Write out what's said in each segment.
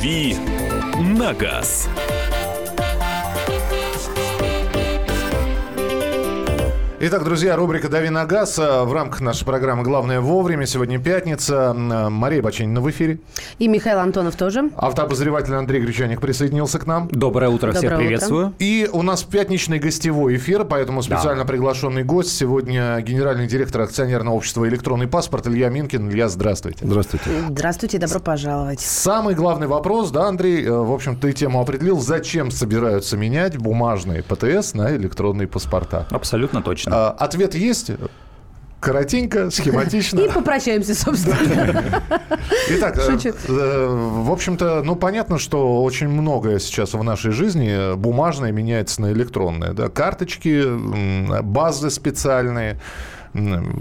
«Дави на газ». Итак, друзья, рубрика «Дави на газ» э, в рамках нашей программы «Главное вовремя». Сегодня пятница. Э, Мария Баченина в эфире. И Михаил Антонов тоже. Автообозреватель Андрей Гречаник присоединился к нам. Доброе утро, Доброе всех утро. приветствую. И у нас пятничный гостевой эфир, поэтому специально приглашенный гость. Сегодня генеральный директор акционерного общества «Электронный паспорт» Илья Минкин. Илья, здравствуйте. Здравствуйте. Здравствуйте, добро пожаловать. Самый главный вопрос, да, Андрей, э, в общем, ты тему определил. Зачем собираются менять бумажные ПТС на электронные паспорта? Абсолютно точно. А, Ответ есть? Коротенько, схематично. И попрощаемся, собственно. Итак, э, Шучу. э, в общем-то, ну понятно, что очень многое сейчас в нашей жизни бумажное меняется на электронное. Да? Карточки, базы специальные.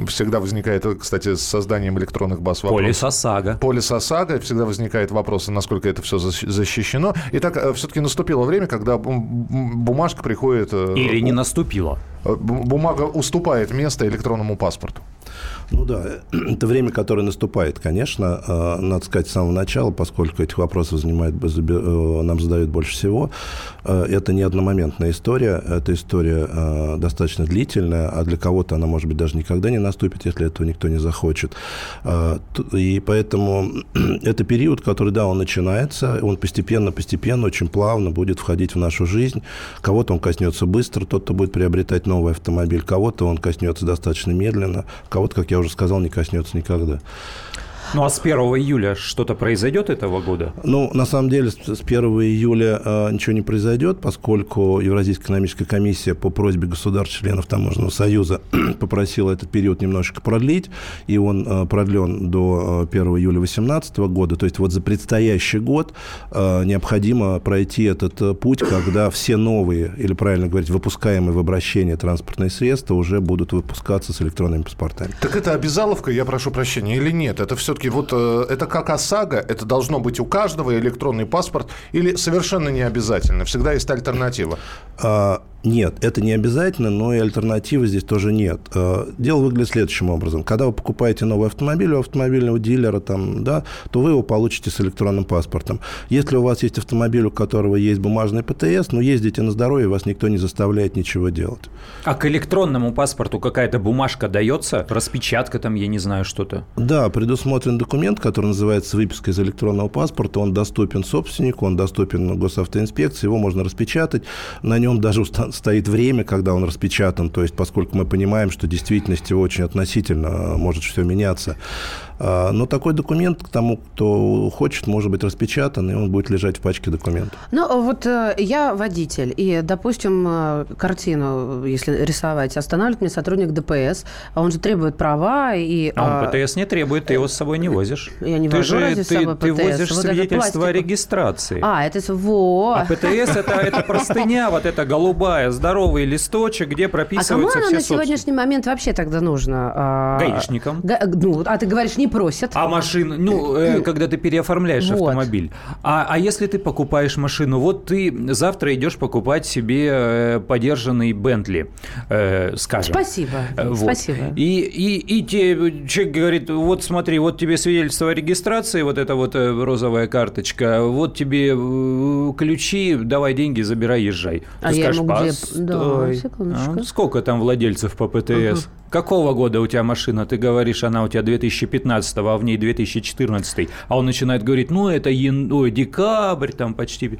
Всегда возникает, э, кстати, с созданием электронных баз вопрос. Полис ОСАГО. Полис ОСАГО, всегда возникает вопрос, насколько это все защищено. Итак, все-таки наступило время, когда бум- бум- бумажка приходит... э, Или не наступило. э, бу- Бумага уступает место электронному паспорту. Ну да, это время, которое наступает, конечно. Э, Надо сказать с самого начала, поскольку этих вопросов занимает, заби- э, нам задают больше всего. Э, Это не одномоментная история. Это история э, достаточно длительная, а для кого-то она, может быть, даже никогда не наступит, если этого никто не захочет. Э, т- И поэтому это период, который, да, он начинается, он постепенно-постепенно, очень плавно будет входить в нашу жизнь. Кого-то он коснется быстро, тот, кто будет приобретать новый автомобиль, кого-то он коснется достаточно медленно, кого-то, как я уже сказал, не коснется никогда. Ну а с 1 июля что-то произойдет этого года? Ну, на самом деле, с с 1 июля э, ничего не произойдет, поскольку Евразийская экономическая комиссия по просьбе государств-членов Таможенного союза попросила этот период немножечко продлить, и он э, продлен до э, 1 июля 2018 года. То есть вот за предстоящий год э, необходимо пройти этот э, путь, когда все новые, или правильно говорить, выпускаемые в обращение транспортные средства уже будут выпускаться с электронными паспортами. Так это обязаловка, я прошу прощения, или нет? Это все-таки вот э, это как ОСАГО, это должно быть у каждого электронный паспорт или совершенно не обязательно? Всегда есть альтернатива. А, Нет, это не обязательно, но и альтернативы здесь тоже нет. А, Дело выглядит следующим образом. Когда вы покупаете новый автомобиль у автомобильного дилера, там, да, то вы его получите с электронным паспортом. Если у вас есть автомобиль, у которого есть бумажный ПТС, ну, ездите на здоровье, вас никто не заставляет ничего делать. А к электронному паспорту какая-то бумажка дается? Распечатка там, я не знаю, что-то. Да, предусмотрен документ, который называется выписка из электронного паспорта. Он доступен собственнику, он доступен госавтоинспекции, его можно распечатать. На нем даже уста- стоит время, когда он распечатан. То есть, поскольку мы понимаем, что в действительности очень относительно э, может все меняться. А, Но такой документ к тому, кто хочет, может быть распечатан, и он будет лежать в пачке документов. Ну, вот э, я водитель, и, допустим, э, картину, если рисовать, останавливает мне сотрудник ДПС, а он же требует права, и... А он а, ПТС не требует, ты его с собой не возишь. Я не ты же, разве с ты, собой ты ПТС? возишь Вот свидетельство о регистрации. А, это... Во! А ПТС это, это простыня, вот эта голубая, здоровый листочек, где А кому прописываются она все на сегодняшний момент вообще тогда нужно? А, Гаишникам. га- ну, а ты говоришь, не просят. А машина, ну, э, когда ты переоформляешь Вот. автомобиль. А, а если ты покупаешь машину, вот ты завтра идешь покупать себе э, подержанный Бентли, э, скажем. Спасибо. Э, вот. Спасибо. И, и, и тебе человек говорит, вот смотри, вот тебе свидетельство о регистрации, вот эта вот э, розовая карточка, вот тебе э, ключи, давай деньги, забирай, езжай. Ты А я скажешь, ему где- «Постой, Да, секундочку. а сколько там владельцев по ПТС? Какого года у тебя машина? Ты говоришь, она у тебя 2015, а в ней 2014. А он начинает говорить, ну, это ян... Ой, декабрь, там почти...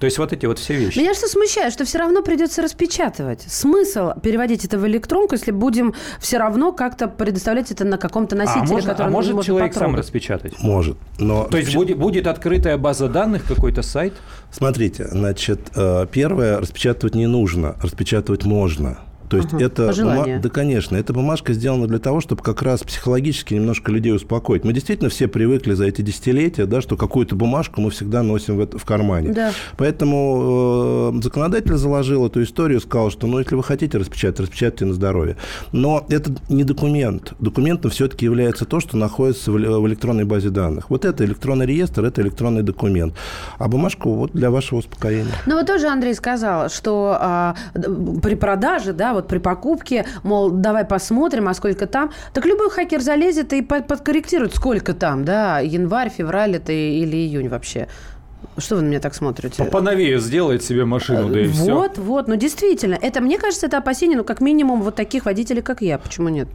То есть вот эти вот все вещи. Меня что смущает, что все равно придется распечатывать. Смысл переводить это в электронку, если будем все равно как-то предоставлять это на каком-то а носителе, можно, который а может можно человек сам потрогать? распечатать? Может. Но То есть будет, будет открытая база данных, какой-то сайт? Смотрите, значит, э, первое, распечатывать не нужно, распечатывать можно. То есть Ага, это по желанию. бума- да, конечно, эта бумажка сделана для того, чтобы как раз психологически немножко людей успокоить. Мы действительно все привыкли за эти десятилетия, да, что какую-то бумажку мы всегда носим в, это- в кармане. Да. Поэтому э, законодатель заложил эту историю, сказал, что, ну, если вы хотите распечатать, распечатайте на здоровье. Но это не документ. Документом все-таки является то, что находится в, в электронной базе данных. Вот это электронный реестр, это электронный документ. А бумажку вот для вашего успокоения. Ну вот тоже Андрей сказал, что д- при продаже, да, вот при покупке, мол, давай посмотрим, а сколько там. Так любой хакер залезет и под- подкорректирует, сколько там, да, январь, февраль это или июнь вообще. Что вы на меня так смотрите? Поновее сделает себе машину, да и все. Вот, вот, ну действительно, это, мне кажется, это опасение, ну, как минимум, вот таких водителей, как я. Почему нет?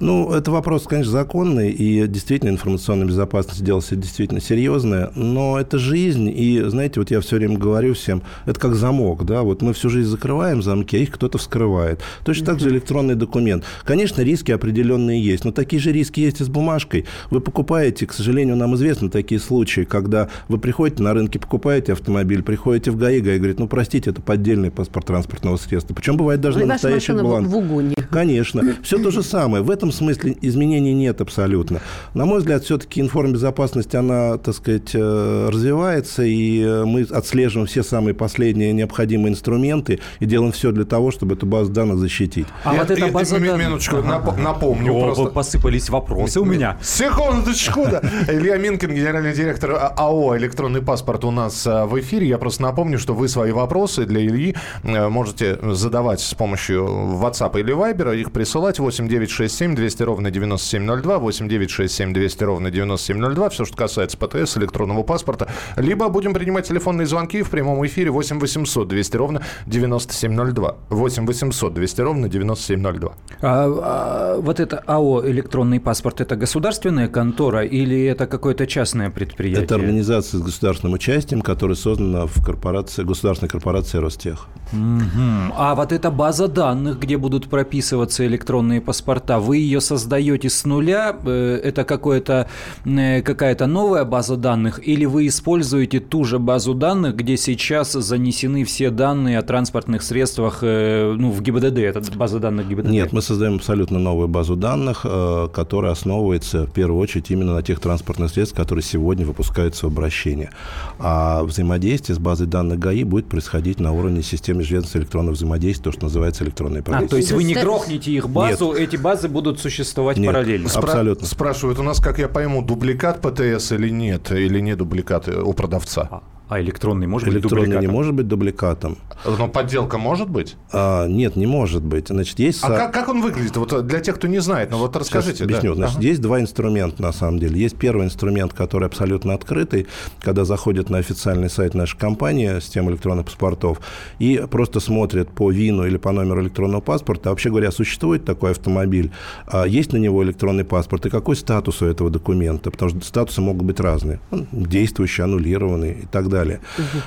Ну, это вопрос, конечно, законный, и действительно информационная безопасность дело действительно серьезное, но это жизнь, и, знаете, вот я все время говорю всем, это как замок, да, вот мы всю жизнь закрываем замки, а их кто-то вскрывает. Точно так же электронный документ. Конечно, риски определенные есть, но такие же риски есть и с бумажкой. Вы покупаете, к сожалению, нам известны такие случаи, когда вы приходите на рынке, покупаете автомобиль, приходите в ГАИ, ГАИ говорит, ну, простите, это поддельный паспорт транспортного средства. Причем бывает даже Ну, на настоящих машина в- угоне. Конечно. Все то же самое. В этом смысле изменений нет абсолютно. На мой взгляд, все-таки информбезопасность, она, так сказать, э, развивается, и э, мы отслеживаем все самые последние необходимые инструменты и делаем все для того, чтобы эту базу данных защитить. А Я- вот эта я- база данных- Минуточку, нап- напомню О, просто. посыпались вопросы у меня. Секундочку, да. Илья Минкин, генеральный директор А- АО «Электронный паспорт» у нас а, в эфире. Я просто напомню, что вы свои вопросы для Ильи э, можете задавать с помощью WhatsApp или Viber. Их присылать 8967 200 ровно 9702, 8967 200 ровно 9702. Все, что касается ПТС, электронного паспорта. Либо будем принимать телефонные звонки в прямом эфире 8 800 200 ровно 9702. 8 800 200 ровно 9702. А, а, вот это АО «Электронный паспорт» – это государственная контора или это какое-то частное предприятие? Это организация с государственным участием, которая создана в корпорации, государственной корпорации Ростех. Мгм. А вот эта база данных, где будут прописываться электронные паспорта, вы ее создаете с нуля? Э, Это какое-то, э, какая-то новая база данных? Или вы используете ту же базу данных, где сейчас занесены все данные о транспортных средствах э, ну, в ГИБДД? Это база данных ГИБДД? Нет, мы создаем абсолютно новую базу данных, которая основывается в первую очередь именно на тех транспортных средствах, которые сегодня выпускаются в обращение. А взаимодействие с базой данных ГАИ будет происходить на уровне системы межведомственного электронного взаимодействия, то, что называется электронной А, правительство. то есть вы не грохнете их базу, эти базы будут существовать Нет. параллельно? Спра- Абсолютно. Спрашивают у нас, как я пойму, дубликат ПТС или нет, или не дубликат у продавца. А, а электронный может быть Электронный не дубликатом? может быть дубликатом. Но подделка может быть? А, нет, не может быть. Значит, есть... А как, как он выглядит? Вот для тех, кто не знает, ну вот Сейчас расскажите. объясню. да. Значит, Ага. есть два инструмента на самом деле. Есть первый инструмент, который абсолютно открытый, когда заходят на официальный сайт нашей компании, системы электронных паспортов, и просто смотрят по ВИНу или по номеру электронного паспорта. Вообще говоря, существует такой автомобиль, а есть на него электронный паспорт, и какой статус у этого документа? Потому что статусы могут быть разные. Он Действующий, аннулированный и так далее.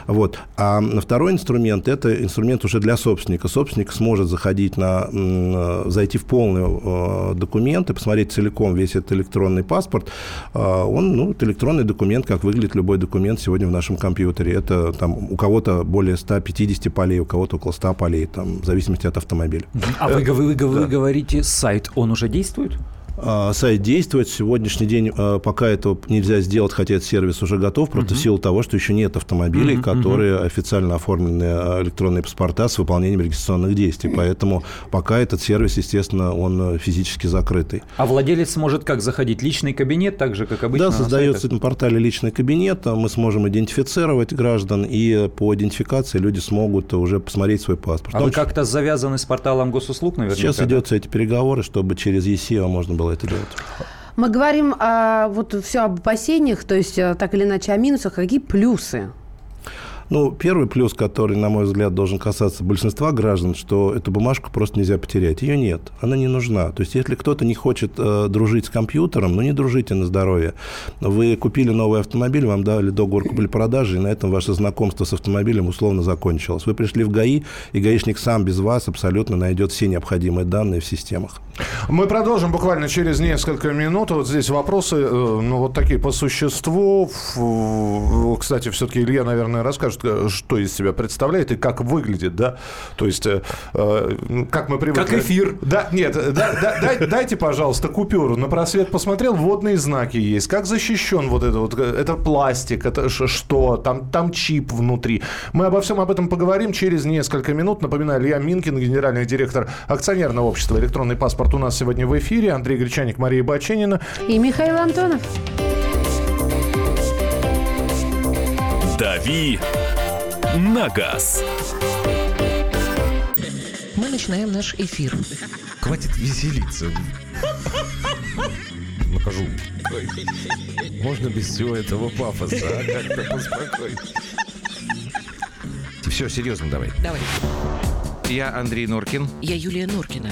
Вот. А второй инструмент – это инструмент уже для собственника. Собственник сможет заходить на, э, зайти в полный э, документ и посмотреть целиком весь этот электронный паспорт. А, Он, ну, это электронный документ, как выглядит любой документ сегодня в нашем компьютере. Это там у кого-то более 150 полей, у кого-то около 100 полей, там, в зависимости от автомобиля. А вы, вы- вы- вы говорите, сайт, он уже действует? А, Сайт действует. Сегодняшний день а, пока этого нельзя сделать, хотя этот сервис уже готов, просто в силу того, что еще нет автомобилей, Мгм, которые официально оформлены а, электронные паспорта с выполнением регистрационных действий. Поэтому пока этот сервис, естественно, он физически закрытый. А владелец может как заходить? Личный кабинет, так же, как обычно да, создается на портале личный кабинет, мы сможем идентифицировать граждан, и по идентификации люди смогут уже посмотреть свой паспорт. А том вы как-то завязаны с порталом госуслуг, наверняка? Сейчас да? идется эти переговоры, чтобы через ЕСИО можно было это делать. Мы говорим о, вот все об опасениях, то есть э, так или иначе о минусах. Какие плюсы? Ну, первый плюс, который, на мой взгляд, должен касаться большинства граждан, что эту бумажку просто нельзя потерять. Ее нет, она не нужна. То есть, если кто-то не хочет э, дружить с компьютером, ну, не дружите на здоровье. Вы купили новый автомобиль, вам дали договор купли-продажи, и на этом ваше знакомство с автомобилем условно закончилось. Вы пришли в ГАИ, и гаишник сам без вас абсолютно найдет все необходимые данные в системах. Мы продолжим буквально через несколько минут. Вот здесь вопросы, э, ну, вот такие по существу. Фу, Кстати, все-таки Илья, наверное, расскажет, э, что из себя представляет и как выглядит, да? То есть, э, э, как мы привыкли... Как эфир. Да, нет, да- да- дай- дайте, пожалуйста, купюру. На просвет посмотрел, водные знаки есть. Как защищен вот это вот? э, Это пластик, это что? Там, там чип внутри. Мы обо всем об этом поговорим через несколько минут. Напоминаю, Илья Минкин, генеральный директор акционерного общества «Электронный паспорт» у нас сегодня в эфире. Андрей Гречаник, Мария Баченина. И Михаил Антонов. «Дави на газ». Мы начинаем наш эфир. Хватит веселиться. покажу. Можно без всего этого пафоса, а? Как-то поспокойнее. Все, серьезно давай. Давай. Я Андрей Норкин. Я Юлия Норкина.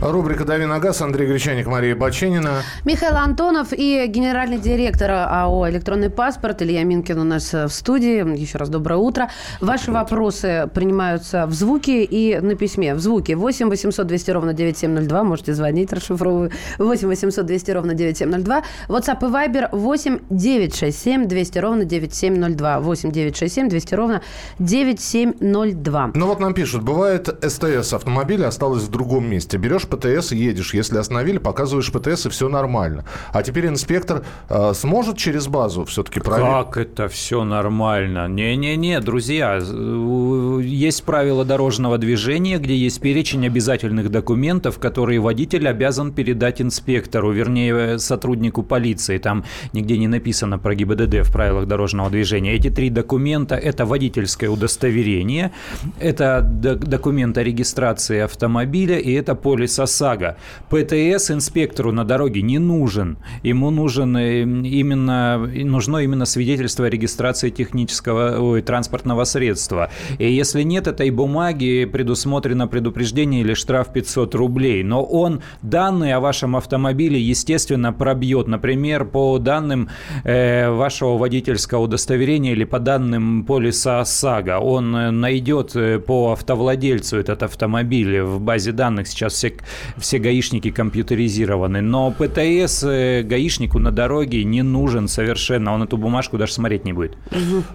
Рубрика «Дави на газ». Андрей Гречаник, Мария Баченина. Михаил Антонов и генеральный директор АО «Электронный паспорт» Илья Минкин у нас э, в студии. Еще раз доброе утро. Ваши вопросы принимаются в звуке и на письме. В звуке 8 800 200 ровно 9702. Можете звонить, расшифровываю. 8 800 200 ровно 9702. WhatsApp и Viber 8 967 200 ровно 9702. 8 967 200 ровно 9702. Ну вот нам пишут, бывает СТС автомобиля осталось в другом месте. Берешь ПТС и едешь. Если остановили, показываешь ПТС, и все нормально. А теперь инспектор э, сможет через базу все-таки проверить? Как это все нормально? Не-не-не, друзья, э, есть правила дорожного движения, где есть перечень обязательных документов, которые водитель обязан передать инспектору, вернее, сотруднику полиции. Там нигде не написано про ГИБДД в правилах дорожного движения. Эти три документа – это водительское удостоверение, это документ о регистрации автомобиля и это полис ОСАГО. ПТС инспектору на дороге не нужен. Ему нужен э, именно, нужно именно свидетельство о регистрации технического ой, транспортного средства. И если нет этой бумаги, предусмотрено предупреждение или штраф 500 рублей. Но он данные о вашем автомобиле, естественно, пробьет. Например, по данным э, вашего водительского удостоверения или по данным полиса ОСАГО, он э, найдет э, по автовладельцу этот автомобиль в базе данных. Сейчас все, все гаишники компьютеризированы. Но ПТС э, гаишнику на дороге не нужен совершенно. Он эту бумажку даже смотреть не будет.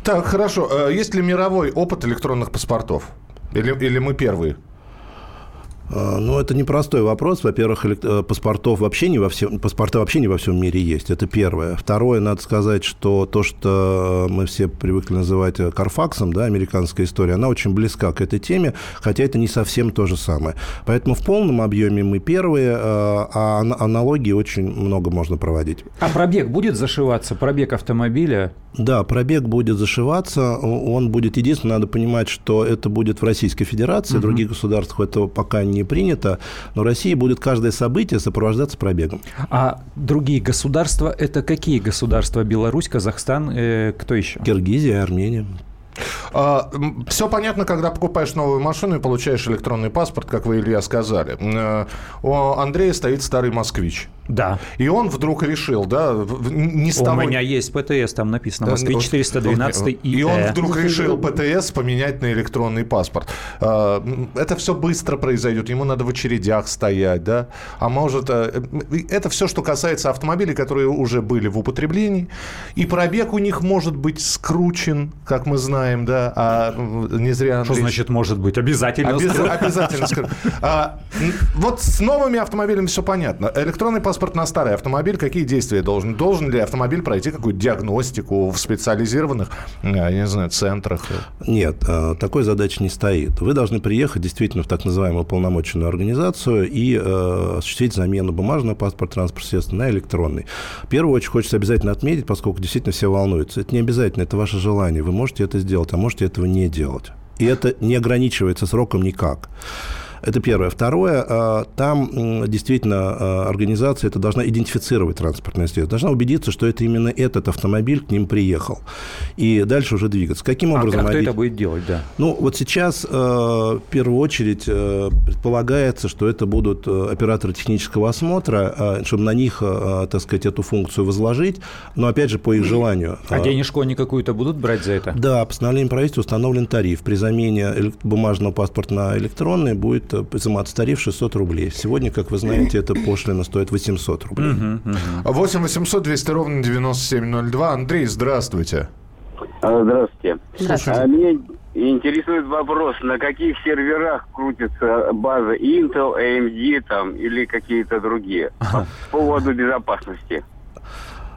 Так, хорошо. Э, Есть ли мировой опыт электронных паспортов? Или, или мы первые? А, Ну, это непростой вопрос. Во-первых, э, паспортов вообще не во всем, паспорта вообще не во всем мире есть. Это первое. Второе, надо сказать, что то, что мы все привыкли называть э, Карфаксом, да, американская история, она очень близка к этой теме, хотя это не совсем то же самое. Поэтому в полном объеме мы первые, э, а ана- аналогии очень много можно проводить. А пробег будет зашиваться? Пробег автомобиля? Да, пробег будет зашиваться, он будет, единственное, надо понимать, что это будет в Российской Федерации, в других государствах этого пока не принято, но в России будет каждое событие сопровождаться пробегом. А другие государства – это какие государства? Беларусь, Казахстан, э, кто еще? Киргизия, Армения. все понятно, когда покупаешь новую машину и получаешь электронный паспорт, как вы, Илья, сказали. Э, У Андрея стоит старый москвич. Да. И он вдруг решил, да, не с У того... меня есть ПТС, там написано Да, Москвич вот- 412 и И он Э. вдруг решил ПТС поменять на электронный паспорт. М, Это все быстро произойдет, ему надо в очередях стоять, да? А может, э, это все, что касается автомобилей, которые уже были в употреблении. И пробег у них может быть скручен, как мы знаем, да? А не зря... Что значит может быть? Обязательно. Обяз- Обязательно скажу. А, вот с новыми автомобилями все понятно. Электронный паспорт на старый автомобиль, какие действия должен? Должен ли автомобиль пройти какую-то диагностику в специализированных, э, я не знаю, центрах? Нет, э, такой задачи не стоит. Вы должны приехать действительно в так называемую полномоченную организацию и э, осуществить замену бумажного паспорта транспортного средства на электронный. В первую очередь хочется обязательно отметить, поскольку действительно все волнуются. Это не обязательно, это ваше желание. Вы можете это сделать, а можете этого не делать. И это не ограничивается сроком никак. Это первое. Второе, э, там действительно э, организация это должна идентифицировать транспортное средство, должна убедиться, что это именно этот автомобиль к ним приехал. И дальше уже двигаться. Каким А, образом а кто оби- это будет делать, да? ну, вот сейчас э, в первую очередь предполагается, что это будут операторы технического осмотра, чтобы на них, так сказать, эту функцию возложить, но опять же по их желанию. А денежку они какую-то будут брать за это? да, постановлением правительства установлен тариф. При замене бумажного паспорта на электронный будет э, изыматься тариф 600 рублей. Сегодня, как вы знаете, эта пошлина стоит 800 рублей. 8 800 200 ровно 9702. Андрей, здравствуйте. А, Здравствуйте. Здравствуйте. А, Меня интересует вопрос, на каких серверах крутится база Intel, AMD там, или какие-то другие по поводу безопасности.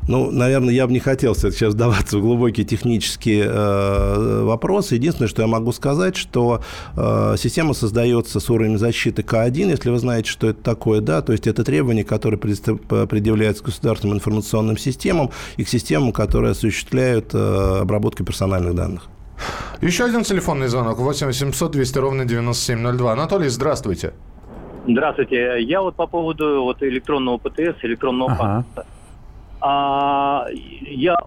Ну, наверное, я бы не хотел сейчас вдаваться в глубокие технические э, вопросы. Единственное, что я могу сказать, что э, система создается с уровнем защиты К1, если вы знаете, что это такое, да, то есть это требования, которые предъявляются государственным информационным системам и к системам, которые осуществляют э, обработку персональных данных. Еще один телефонный звонок. 8 800 200 ровно 9702. Анатолий, здравствуйте. Здравствуйте. Я вот по поводу вот электронного ПТС, электронного ага. паспорта. А, я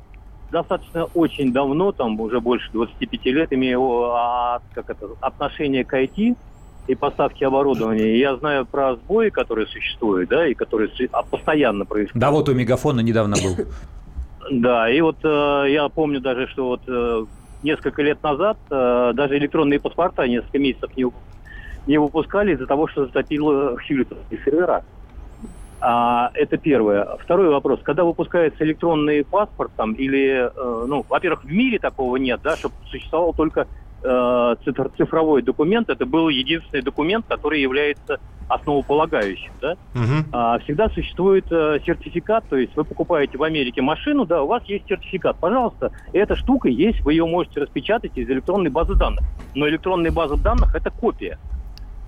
достаточно очень давно, там уже больше 25 лет, имею а, как это, отношение к IT и поставке оборудования. Я знаю про сбои, которые существуют, да, и которые а, постоянно происходят. Да, вот у Мегафона недавно был. Да, и вот э, я помню даже, что вот э, несколько лет назад э, даже электронные паспорта несколько месяцев не, не выпускали из-за того, что затопило хьюлитовские сервера. А, это первое. Второй вопрос. Когда выпускается электронный паспорт там, или, э, ну, во-первых, в мире такого нет, да, чтобы существовал только э, цифровой документ, это был единственный документ, который является основополагающим, да. Угу. А, всегда существует э, сертификат, то есть вы покупаете в Америке машину, да, у вас есть сертификат, пожалуйста, эта штука есть, вы ее можете распечатать из электронной базы данных, но электронная база данных это копия.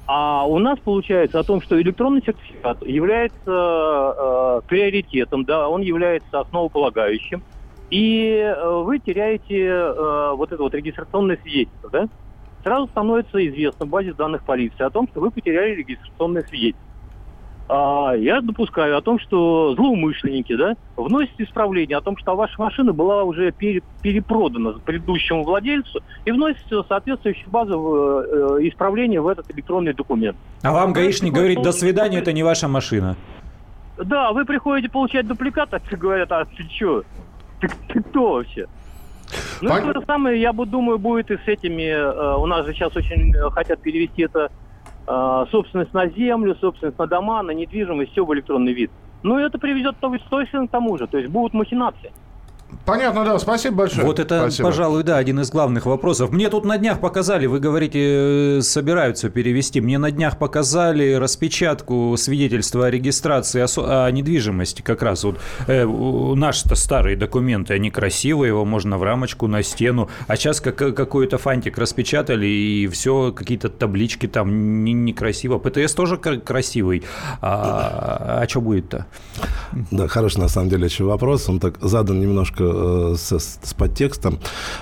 А у нас получается о том, что электронный сертификат является э, приоритетом, да, он является основополагающим, и э, вы теряете э, вот это вот регистрационное свидетельство, да? Сразу становится известно в базе данных полиции о том, что вы потеряли регистрационное свидетельство. А, я допускаю о том, что злоумышленники да, вносят исправление о том, что ваша машина была уже пере, перепродана предыдущему владельцу и вносят соответствующую базу э, исправления в этот электронный документ. А вам гаишник говорит, до свидания, это не ваша машина. Да, вы приходите получать дубликат, а ты говорят, а ты что? Ты, ты кто вообще? Ну, Пон... то же самое, я бы думаю, будет и с этими. Э, у нас же сейчас очень хотят перевести это э, собственность на землю, собственность на дома, на недвижимость, все в электронный вид. Ну, это приведет точно к тому же. То есть будут махинации. Понятно, да, спасибо большое. Вот это, спасибо. пожалуй, да, один из главных вопросов. Мне тут на днях показали, вы говорите, собираются перевести. Мне на днях показали распечатку свидетельства о регистрации о, о недвижимости. Как раз вот э, наши-то старые документы, они красивые, его можно в рамочку на стену. А сейчас как, какой-то фантик распечатали, и все, какие-то таблички там не, некрасиво. ПТС тоже красивый. А, а что будет-то? Да, хороший на самом деле еще вопрос. Он так задан немножко немножко э, с, с подтекстом.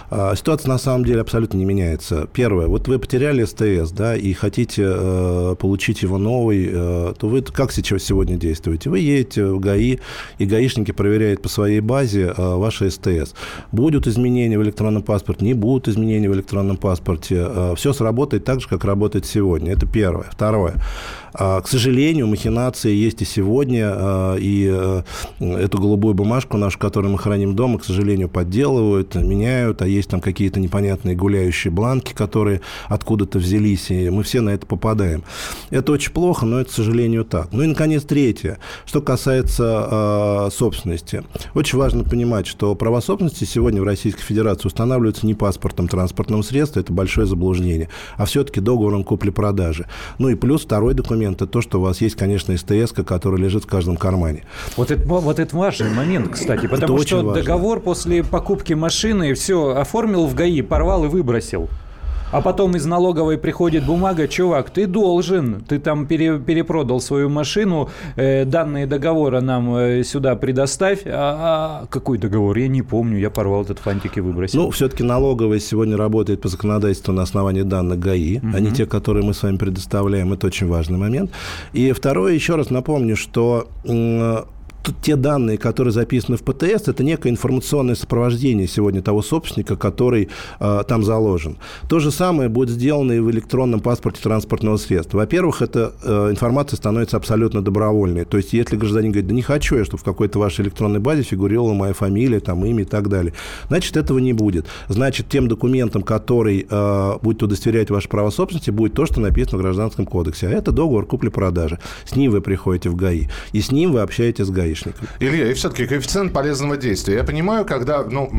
А, ситуация на самом деле абсолютно не меняется. Первое, вот вы потеряли СТС, да, и хотите э, получить его новый, э, то вы как сейчас сегодня действуете? Вы едете в ГАИ, и гаишники проверяют по своей базе ваши СТС. Будут изменения в электронном паспорте, не будут изменения в электронном паспорте. Все сработает так же, как работает сегодня. Это первое. Второе. А, к сожалению, махинации есть и сегодня, а, и э, эту голубую бумажку нашу, которую мы храним дома, к сожалению, подделывают, меняют, а есть там какие-то непонятные гуляющие бланки, которые откуда-то взялись, и мы все на это попадаем. Это очень плохо, но это, к сожалению, так. Ну и, наконец, третье. Что касается э, собственности. Очень важно понимать, что права собственности сегодня в Российской Федерации устанавливаются не паспортом транспортного средства, это большое заблуждение, а все-таки договором купли-продажи. Ну и плюс второй документ момент, то, что у вас есть, конечно, СТС, который лежит в каждом кармане. Вот это, вот это важный момент, кстати, потому это что договор после покупки машины все оформил в ГАИ, порвал и выбросил. А потом из налоговой приходит бумага, чувак, ты должен, ты там пере, перепродал свою машину, э, данные договора нам э, сюда предоставь. А, а какой договор? Я не помню, я порвал этот фантик и выбросил. Ну, все-таки налоговая сегодня работает по законодательству на основании данных ГАИ, угу. а не те, которые мы с вами предоставляем. Это очень важный момент. И второе, еще раз напомню, что те данные, которые записаны в ПТС, это некое информационное сопровождение сегодня того собственника, который э, там заложен. То же самое будет сделано и в электронном паспорте транспортного средства. Во-первых, эта э, информация становится абсолютно добровольной. То есть, если гражданин говорит, да не хочу я, чтобы в какой-то вашей электронной базе фигурировала моя фамилия, там, имя и так далее, значит, этого не будет. Значит, тем документом, который э, будет удостоверять ваше право собственности, будет то, что написано в Гражданском кодексе. А это договор купли-продажи. С ним вы приходите в ГАИ. И с ним вы общаетесь с ГАИ. Гаишникам. Илья, и все-таки коэффициент полезного действия. Я понимаю, когда, ну,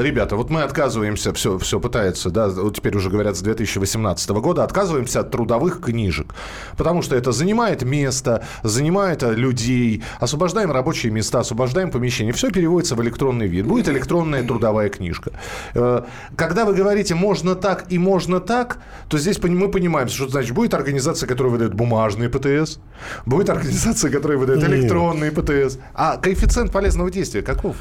ребята, вот мы отказываемся, все, все пытается, да, вот теперь уже говорят с 2018 года, отказываемся от трудовых книжек, потому что это занимает место, занимает людей, освобождаем рабочие места, освобождаем помещения, все переводится в электронный вид. Будет электронная трудовая книжка. Э, Когда вы говорите «можно так и можно так», то здесь мы понимаем, что значит будет организация, которая выдает бумажные ПТС, будет организация, которая выдает электронные ПТС. А коэффициент полезного действия каков?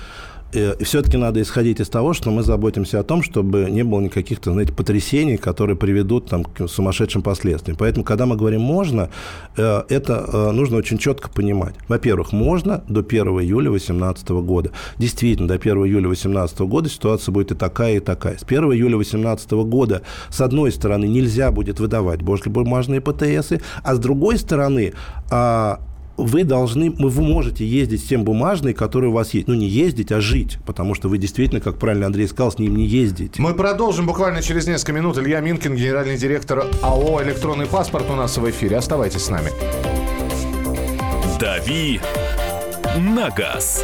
Э, все-таки надо исходить из того, что мы заботимся о том, чтобы не было никаких, то, знаете, потрясений, которые приведут там, к сумасшедшим последствиям. Поэтому, когда мы говорим «можно», э, это э, нужно очень четко понимать. Во-первых, можно до 1 июля 2018 года. Действительно, до 1 июля 2018 года ситуация будет и такая, и такая. С 1 июля 2018 года, с одной стороны, нельзя будет выдавать бумажные ПТСы, а с другой стороны, а, вы должны, вы можете ездить с тем бумажной, который у вас есть. Ну, не ездить, а жить. Потому что вы действительно, как правильно Андрей сказал, с ним не ездите. Мы продолжим буквально через несколько минут. Илья Минкин, генеральный директор АО «Электронный паспорт» у нас в эфире. Оставайтесь с нами. «Дави на газ».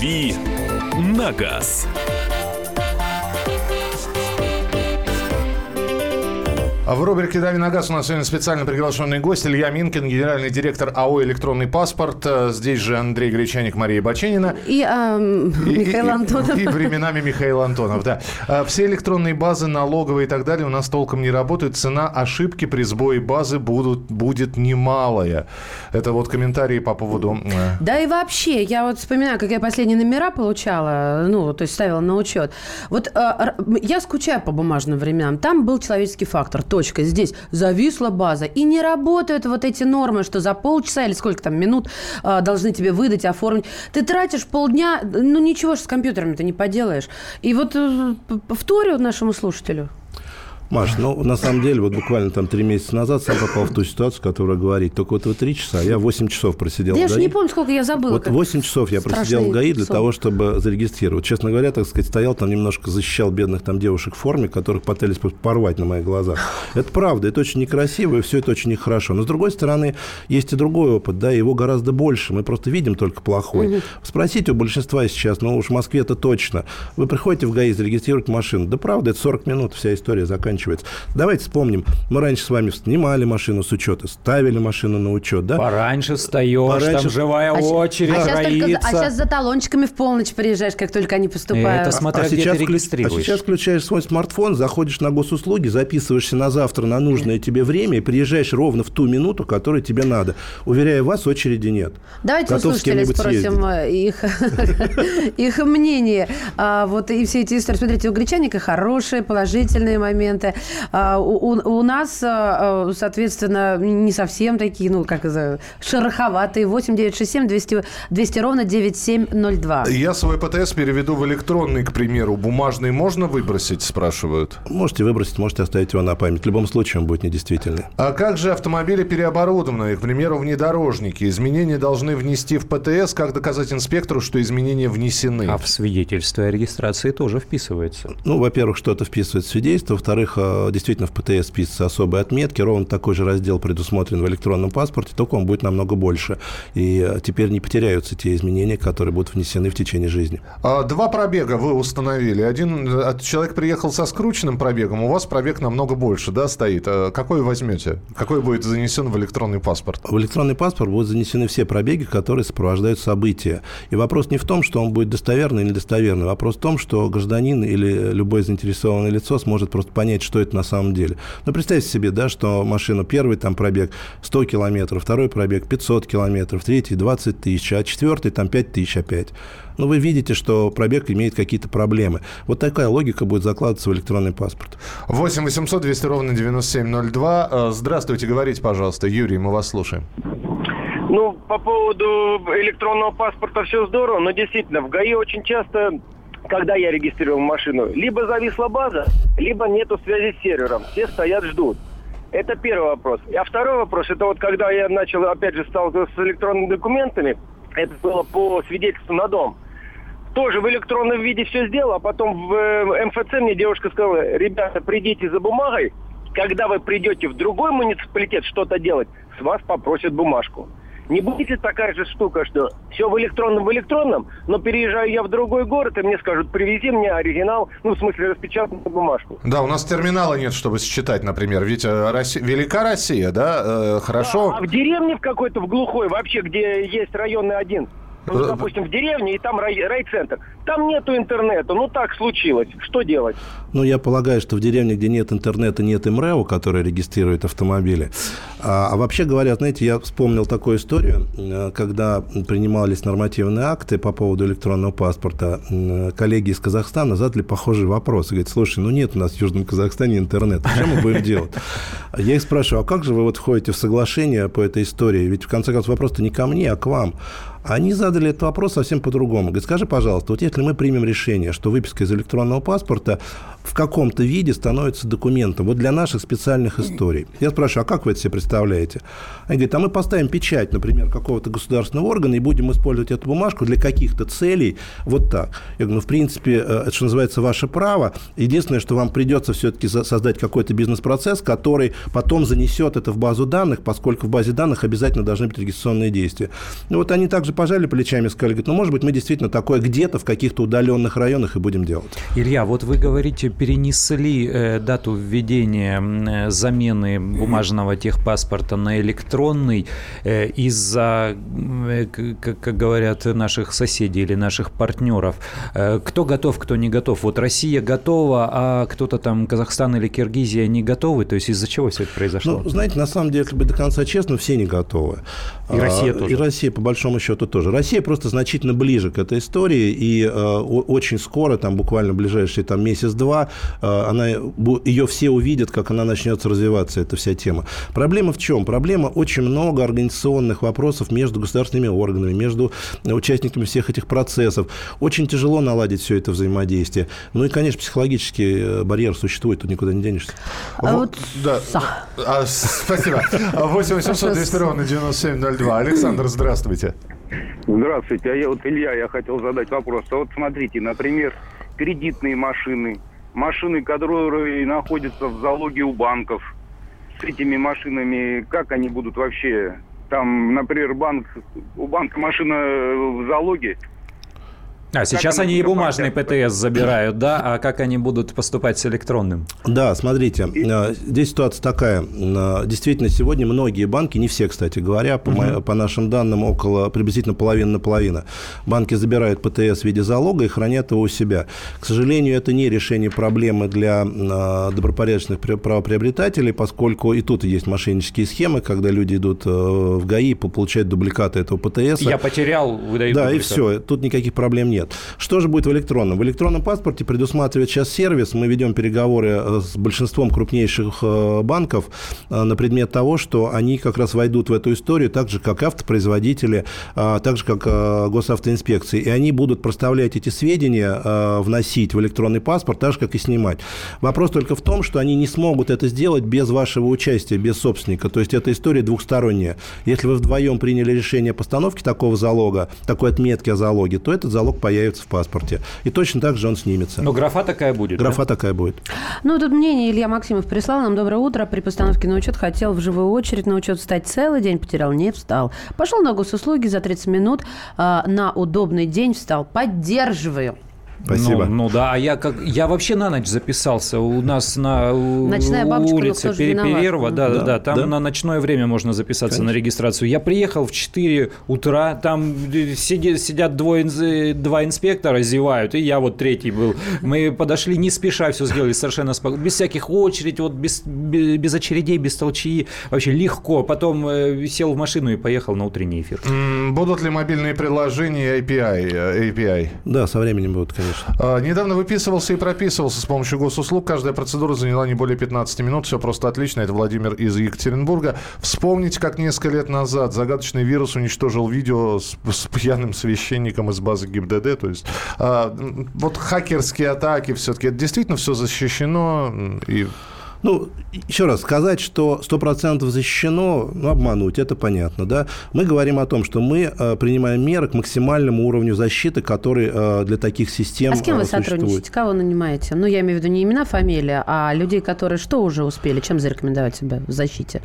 «Дави на газ». В рубрике «Дави на газ» у нас сегодня специально приглашенный гость Илья Минкин, генеральный директор АО «Электронный паспорт». Э, Здесь же Андрей Гречаник, Мария Баченина. И а, м, И- Михаил и- Антонов. И, временами Михаил Антонов, да. А, Все электронные базы, налоговые и так далее у нас толком не работают. Цена ошибки при сбое базы будут, будет немалая. Это вот комментарии по поводу... э, Да и вообще, я вот вспоминаю, как я последние номера получала, ну, то есть ставила на учет. Вот э, я скучаю по бумажным временам. Там был человеческий фактор, точка. Здесь зависла база. И не работают вот эти нормы, что за полчаса или сколько там минут э, должны тебе выдать, оформить. Ты тратишь полдня, ну, ничего же с компьютерами ты не поделаешь. И вот э, п- повторю нашему слушателю. Маш, ну, на самом деле, вот буквально там три месяца назад сам попал в ту ситуацию, которую говорить. Только вот вы три часа, я 8 часов просидел Да я в же ГАИ. не помню, сколько я забыла. Вот как 8 часов я просидел в ГАИ для сон. того, чтобы зарегистрировать. Честно говоря, так сказать, стоял там немножко защищал бедных там девушек в форме, которых пытались порвать на моих глазах. Это правда, это очень некрасиво, и все это очень нехорошо. Но, с другой стороны, есть и другой опыт, да, его гораздо больше. Мы просто видим только плохой. Спросите у большинства сейчас, ну уж в Москве это точно. Вы приходите в ГАИ зарегистрировать машину. Да правда, это 40 минут, вся история заканчивается. Давайте вспомним. Мы раньше с вами снимали машину с учета, ставили машину на учет, да? Пораньше встаешь, Пораньше- там живая А очередь, а сейчас, только за, а роится. сейчас за талончиками в полночь приезжаешь, как только они поступают. Это смотря где ты вклю- регистрируешь. а сейчас включаешь свой смартфон, заходишь на госуслуги, записываешься на завтра на нужное тебе время и приезжаешь ровно в ту минуту, которую тебе надо. Уверяю вас, очереди нет. Давайте у Готов с слушателей спросим э, их, их мнение. А, вот и все эти истории. Смотрите, у Гречаника хорошие, положительные моменты. А, у, у- у нас, а, а, соответственно, не совсем такие, ну, как это, шероховатые. 8 967 200, 200 ровно 9702. Я свой ПТС переведу в электронный, к примеру. Бумажный можно выбросить, спрашивают. Можете выбросить, можете оставить его на память. В любом случае он будет недействительный. А как же автомобили переоборудованные, к примеру, внедорожники? Изменения должны внести в ПТС. Как доказать инспектору, что изменения внесены? А в свидетельство о регистрации тоже вписывается. Ну, во-первых, что-то вписывает в свидетельство. Во-вторых, действительно в ПТС вписываются особые отметки. Ровно такой же раздел предусмотрен в электронном паспорте, только он будет намного больше. И э, теперь не потеряются те изменения, которые будут внесены в течение жизни. А, Два пробега вы установили. Один э, человек приехал со скрученным пробегом, у вас пробег намного больше, да, стоит. А Какой возьмете? Какой будет занесен в электронный паспорт? В электронный паспорт будут занесены все пробеги, которые сопровождают события. И вопрос не в том, что он будет достоверный или недостоверный. Вопрос в том, что гражданин или любое заинтересованное лицо сможет просто понять, что это на самом деле. Но представьте себе, да, что машина первый там пробег 100 километров, второй пробег 500 километров, третий 20 тысяч, а четвертый там 5 тысяч опять. Но вы видите, что пробег имеет какие-то проблемы. Вот такая логика будет закладываться в электронный паспорт. 8 800 200 ровно 9702. Э, Здравствуйте, говорите, пожалуйста. Юрий, мы вас слушаем. Ну, по поводу электронного паспорта все здорово, но действительно, в ГАИ очень часто, когда я регистрировал машину, либо зависла база, либо нету связи с сервером. Все стоят, ждут. Это первый вопрос. А второй вопрос, это вот когда я начал, опять же, сталкиваться с электронными документами, это было по свидетельству на дом. Тоже в электронном виде все сделал, а потом в э, МФЦ мне девушка сказала, ребята, придите за бумагой, когда вы придете в другой муниципалитет что-то делать, с вас попросят бумажку. Не будет ли такая же штука, что все в электронном в электронном, но переезжаю я в другой город, и мне скажут, привези мне оригинал, ну, в смысле, распечатанную бумажку. Да, у нас терминала нет, чтобы считать, например. Ведь э, Россия- велика Россия, да? Э, Хорошо. А в деревне в какой-то, в глухой, вообще, где есть районный один, ну, допустим, в деревне, и там рай- райцентр, там нету интернета, ну, так случилось, что делать? Ну, я полагаю, что в деревне, где нет интернета, нет МРЭО, который регистрирует автомобили. А, а вообще говоря, знаете, я вспомнил такую историю, э, когда принимались нормативные акты по поводу электронного паспорта, коллеги из Казахстана задали похожий вопрос. Говорят, слушай, ну нет у нас в Южном Казахстане интернета, что мы будем делать? Я их спрашиваю, а как же вы вот входите в соглашение по этой истории? Ведь, в конце концов, вопрос-то не ко мне, а к вам. Они задали этот вопрос совсем по-другому. Говорят, скажи, пожалуйста, вот если мы примем решение, что выписка из электронного паспорта в каком-то виде становится документом, вот для наших специальных историй. Я спрашиваю, а как вы это себе представляете? Они говорят, а мы поставим печать, например, какого-то государственного органа и будем использовать эту бумажку для каких-то целей вот так. Я говорю, ну, в принципе, э, это что называется ваше право. Единственное, что вам придется все-таки создать какой-то бизнес-процесс, который потом занесет это в базу данных, поскольку в базе данных обязательно должны быть регистрационные действия. Ну, вот они также пожали плечами и сказали, ну, может быть, мы действительно такое где-то в каких-то удаленных районах и будем делать. Илья, вот вы говорите, перенесли э, дату введения э, замены бумажного техпаспорта на электронный э, из-за, э, как говорят наших соседей или наших партнеров. Э, кто готов, кто не готов? Вот Россия готова, а кто-то там, Казахстан или Киргизия не готовы? То есть из-за чего все это произошло? Ну, знаете, на самом деле, если быть до конца честно, все не готовы. И Россия А, тоже. И Россия, по большому счету, тоже. Россия просто значительно ближе к этой истории, и э, очень скоро, там буквально ближайшие там, месяц-два, э, она, ее все увидят, как она начнется развиваться, эта вся тема. Проблема в чем? Проблема очень много организационных вопросов между государственными органами, между участниками всех этих процессов. Очень тяжело наладить все это взаимодействие. Ну и, конечно, психологический э, барьер существует, тут никуда не денешься. А Во- вот Да. А, спасибо. 8 800 200 ровно 9702. Александр, здравствуйте. Здравствуйте, а я вот Илья, я хотел задать вопрос. А вот смотрите, например, кредитные машины, машины, которые находятся в залоге у банков. С этими машинами, как они будут вообще? Там, например, банк, у банка машина в залоге, А сейчас они и бумажный ПТС забирают, да? А как они будут поступать с электронным? Да, смотрите, э, здесь ситуация такая. Э, Действительно, сегодня многие банки, не все, кстати говоря, по, мо- по нашим данным, около приблизительно половина на половина, банки забирают ПТС в виде залога и хранят его у себя. К сожалению, это не решение проблемы для э, добропорядочных правоприобретателей, поскольку и тут есть мошеннические схемы, когда люди идут в ГАИ, по- получают дубликаты этого ПТС. Я потерял, выдают Да, и дубликат. все, тут никаких проблем нет. Что же будет в электронном? В электронном паспорте предусматривает сейчас сервис. Мы ведем переговоры э, с большинством крупнейших э, банков э, на предмет того, что они как раз войдут в эту историю, так же, как автопроизводители, так же, как госавтоинспекции. И они будут проставлять эти сведения, вносить в электронный паспорт, так же, как и снимать. Вопрос только в том, что они не смогут это сделать без вашего участия, без собственника. То есть, эта история двухсторонняя. Если вы вдвоем приняли решение о постановке такого залога, такой отметки о залоге, то этот залог появится в паспорте. И точно так же он снимется. Но графа такая будет. да? Графа такая будет. Ну, тут мнение Илья Максимов прислал нам. Доброе утро. При постановке на учет хотел в живую очередь на учет встать целый день, потерял, не встал. Пошел на госуслуги за 30 минут, а, на удобный день встал. Поддерживаю. Спасибо. Ну, ну да, а я как я вообще на ночь записался. У нас на Ночная улице кто ж Пере- виноват? Перерва, да, да, Да, да, там да. на ночное время можно записаться на регистрацию. Я приехал в 4 утра, там сиди- сидят двое, два инспектора, зевают, и я вот третий был. Мы подошли не спеша, все сделали совершенно спокойно, без всяких очередей, вот без, бе- без очередей, без толчии, вообще легко. Потом э, сел в машину и поехал на утренний эфир. Будут ли мобильные приложения API? э, API? Да, со временем будут, конечно. А, Недавно выписывался и прописывался с помощью госуслуг. Каждая процедура заняла не более 15 минут. Все просто отлично. Это Владимир из Екатеринбурга. Вспомните, как несколько лет назад загадочный вирус уничтожил видео с, с пьяным священником из базы ГИБДД. То есть а, вот хакерские атаки все-таки. Это действительно все защищено. И Ну, еще раз, сказать, что 100% защищено, ну, обмануть, это понятно, да. Мы говорим о том, что мы э, принимаем меры к максимальному уровню защиты, который э, для таких систем А с кем вы э, существует. сотрудничаете? Кого нанимаете? Ну, я имею в виду не имена, фамилия, а людей, которые что уже успели? Чем зарекомендовать себя в защите?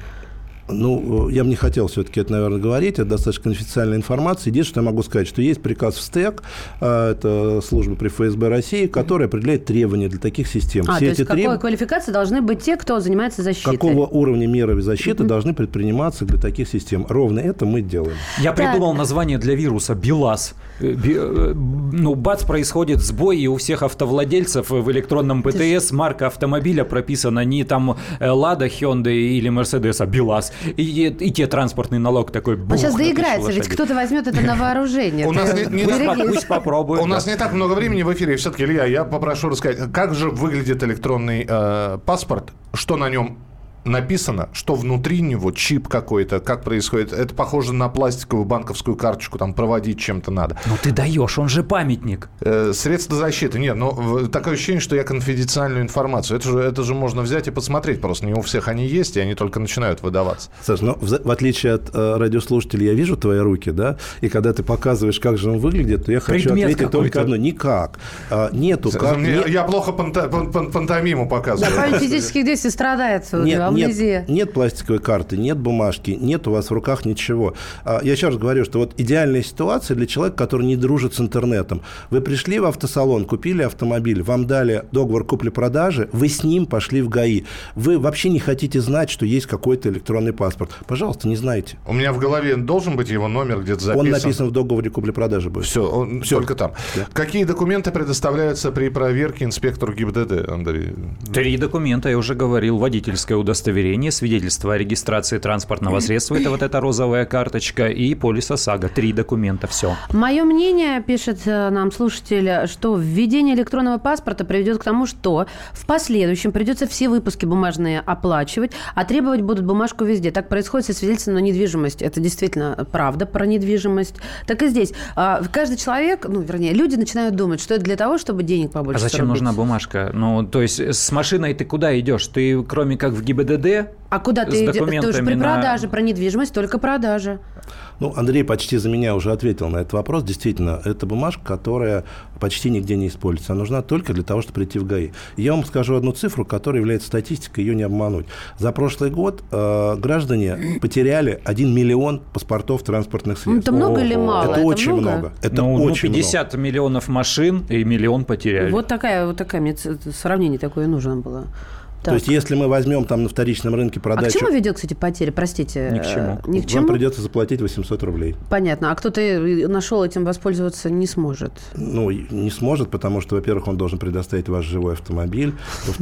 Ну, э, я бы не хотел все-таки это, наверное, говорить, это достаточно конфиденциальная информация. Единственное, что я могу сказать, что есть приказ в СТЭК, э, это служба при ФСБ России, которая определяет требования для таких систем. А, Все то эти есть какой требования... квалификации должны быть те, кто занимается защитой? Какого уровня меры защиты должны предприниматься для таких систем? Ровно это мы делаем. Я придумал название для вируса БелАЗ. Э, э, Ну, бац, происходит сбой, и у всех автовладельцев в электронном ПТС марка автомобиля прописана не там э, Лада, Hyundai или Mercedes, а БелАЗ. И, и те транспортный налог такой. Он бух, сейчас на тысячу доиграется, ведь кто-то возьмет это на вооружение. У нас не- не- берегись. Пусть попробует. У нас не так много времени в эфире. Все-таки, Илья, я попрошу рассказать, как же выглядит электронный э, паспорт, что на нем написано, что внутри него, чип какой-то, как происходит. Это похоже на пластиковую банковскую карточку, там проводить чем-то надо. Ну ты даешь, он же памятник. Э, средства защиты. Нет, но в- такое ощущение, что я конфиденциальную информацию. Это же, это же можно взять и посмотреть просто. Не у всех они есть, и они только начинают выдаваться. Саш, ну, в, в отличие от э, радиослушателей, я вижу твои руки, да, и когда ты показываешь, как же он выглядит, то я хочу Предмет ответить только какой-то. одно. Никак. А, нету как... Мне- не- Я плохо панта- пан- пан- пантомиму Да, показываю. память физических действий страдает, у него амнезия. Нет, нет пластиковой карты, нет бумажки, нет у вас в руках ничего. А, Я еще раз говорю, что вот идеальная ситуация для человека, который не дружит с интернетом. Вы пришли в автосалон, купили автомобиль, вам дали договор купли-продажи, вы с ним пошли в ГАИ. Вы вообще не хотите знать, что есть какой-то электронный паспорт. Пожалуйста, не знайте. У меня в голове должен быть его номер где-то записан. Он написан в договоре купли-продажи будет. Все, он только там. Какие документы предоставляются при проверке инспектору ГИБДД, Андрей? Три документа, я уже говорил. Водительское удостоверение, свидетельство о регистрации транспортного средства, это вот эта розовая карточка, и полис ОСАГО. Три документа, все. Мое мнение, пишет э, нам слушатель, что введение электронного паспорта приведет к тому, что в последующем придется все выпуски бумажные оплачивать, а требовать будут бумажку везде. Так происходит со свидетельством на недвижимость. Это действительно правда про недвижимость. Так и здесь. А, Каждый человек, ну, вернее, люди начинают думать, что это для того, чтобы денег побольше А зачем срубить. нужна бумажка? Ну, то есть с машиной ты куда идешь? Ты кроме как в ГИБДД? А куда ты идешь? Ты же документами при на- продаже, про недвижимость, только продажа. Ну, Андрей почти за меня уже ответил на этот вопрос. Действительно, это бумажка, которая почти нигде не используется. Она нужна только для того, чтобы прийти в ГАИ. И я вам скажу одну цифру, которая является статистикой, ее не обмануть. За прошлый год э, граждане потеряли 1 миллион паспортов транспортных Ну, средств. это много или мало? Это, Это очень много? много. Это ну, ну, очень 50 миллионов машин и миллион потеряли. Вот такая, вот такая мне сравнение такое нужно было. То есть, если мы возьмем там на вторичном рынке А к продачу, чему ведет, кстати, потери? Простите. Ни к чему. э, Ни к вам чему? придется заплатить 800 рублей. Понятно. А кто-то нашел этим воспользоваться не сможет. Ну, не сможет, потому что, во-первых, он должен предоставить ваш живой автомобиль,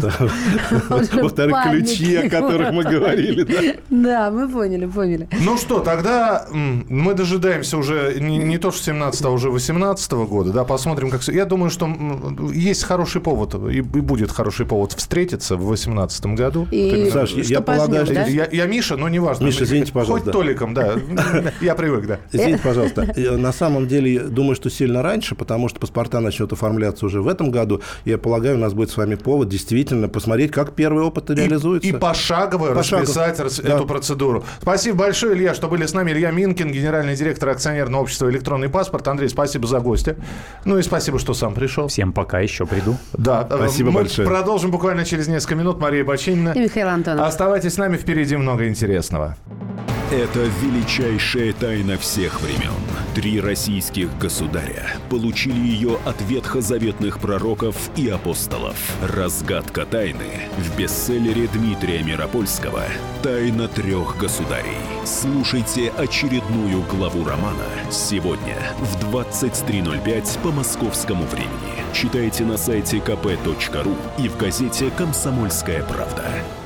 во-вторых, ключи, о которых мы говорили. да. Мы поняли, поняли. Ну что, тогда мы дожидаемся уже не, то что 17 а уже 18 года, да, посмотрим, как... всё. Я думаю, что есть хороший повод, и, и будет хороший повод встретиться в 18 году. И Саш, я- что я полагаю, да? Я, я Миша, но неважно. Миша, извините, пожалуйста, Хоть. Толиком, да. Я привык, да. Извините, пожалуйста. На самом деле, думаю, что сильно раньше, потому что паспорта начнут оформляться уже в этом году. Я полагаю, у нас будет с вами повод действительно посмотреть, как первый опыт реализуется. И пошагово расписать эту процедуру. Спасибо большое, Илья, что были с нами. Илья Минкин, генеральный директор акционерного общества «Электронный паспорт». Андрей, спасибо за гостя. Ну и спасибо, что сам пришел. Всем пока, еще приду. Да, Спасибо мы большое. продолжим буквально через несколько минут. Мария Бочинина. И Михаил Антонов. Оставайтесь с нами, впереди много интересного. Это величайшая тайна всех времен. Три российских государя получили ее от ветхозаветных пророков и апостолов. Разгадка тайны в бестселлере Дмитрия Миропольского «Тайна трех государей». Слушайте очередную главу романа сегодня в 23.05 по московскому времени. Читайте на сайте kp.ru и в газете «Комсомольская правда».